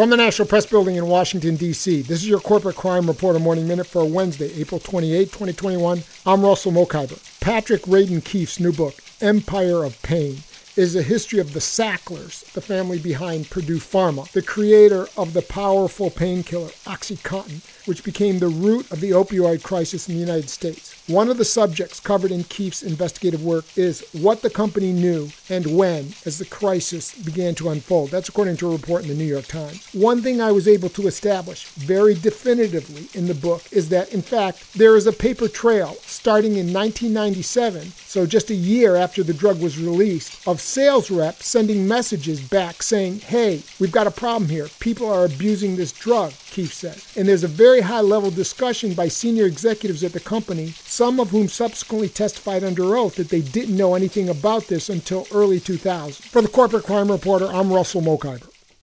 From the National Press Building in Washington, D.C., this is your Corporate Crime Reporter Morning Minute for Wednesday, April 28, 2021. I'm Russell Mokhiber. Patrick Radden Keefe's new book, Empire of Pain, is a history of the Sacklers, the family behind Purdue Pharma, the creator of the powerful painkiller Oxycontin, which became the root of the opioid crisis in the United States. One of the subjects covered in Keefe's investigative work is what the company knew and when as the crisis began to unfold. That's according to a report in the New York Times. One thing I was able to establish very definitively in the book is that, in fact, there is a paper trail starting in 1997, so just a year after the drug was released, of sales reps sending messages back saying, hey, we've got a problem here. People are abusing this drug, Keefe said. And there's a very high level discussion by senior executives at the company some of whom subsequently testified under oath that they didn't know anything about this until early 2000. For the Corporate Crime Reporter, I'm Russell Mokhiber.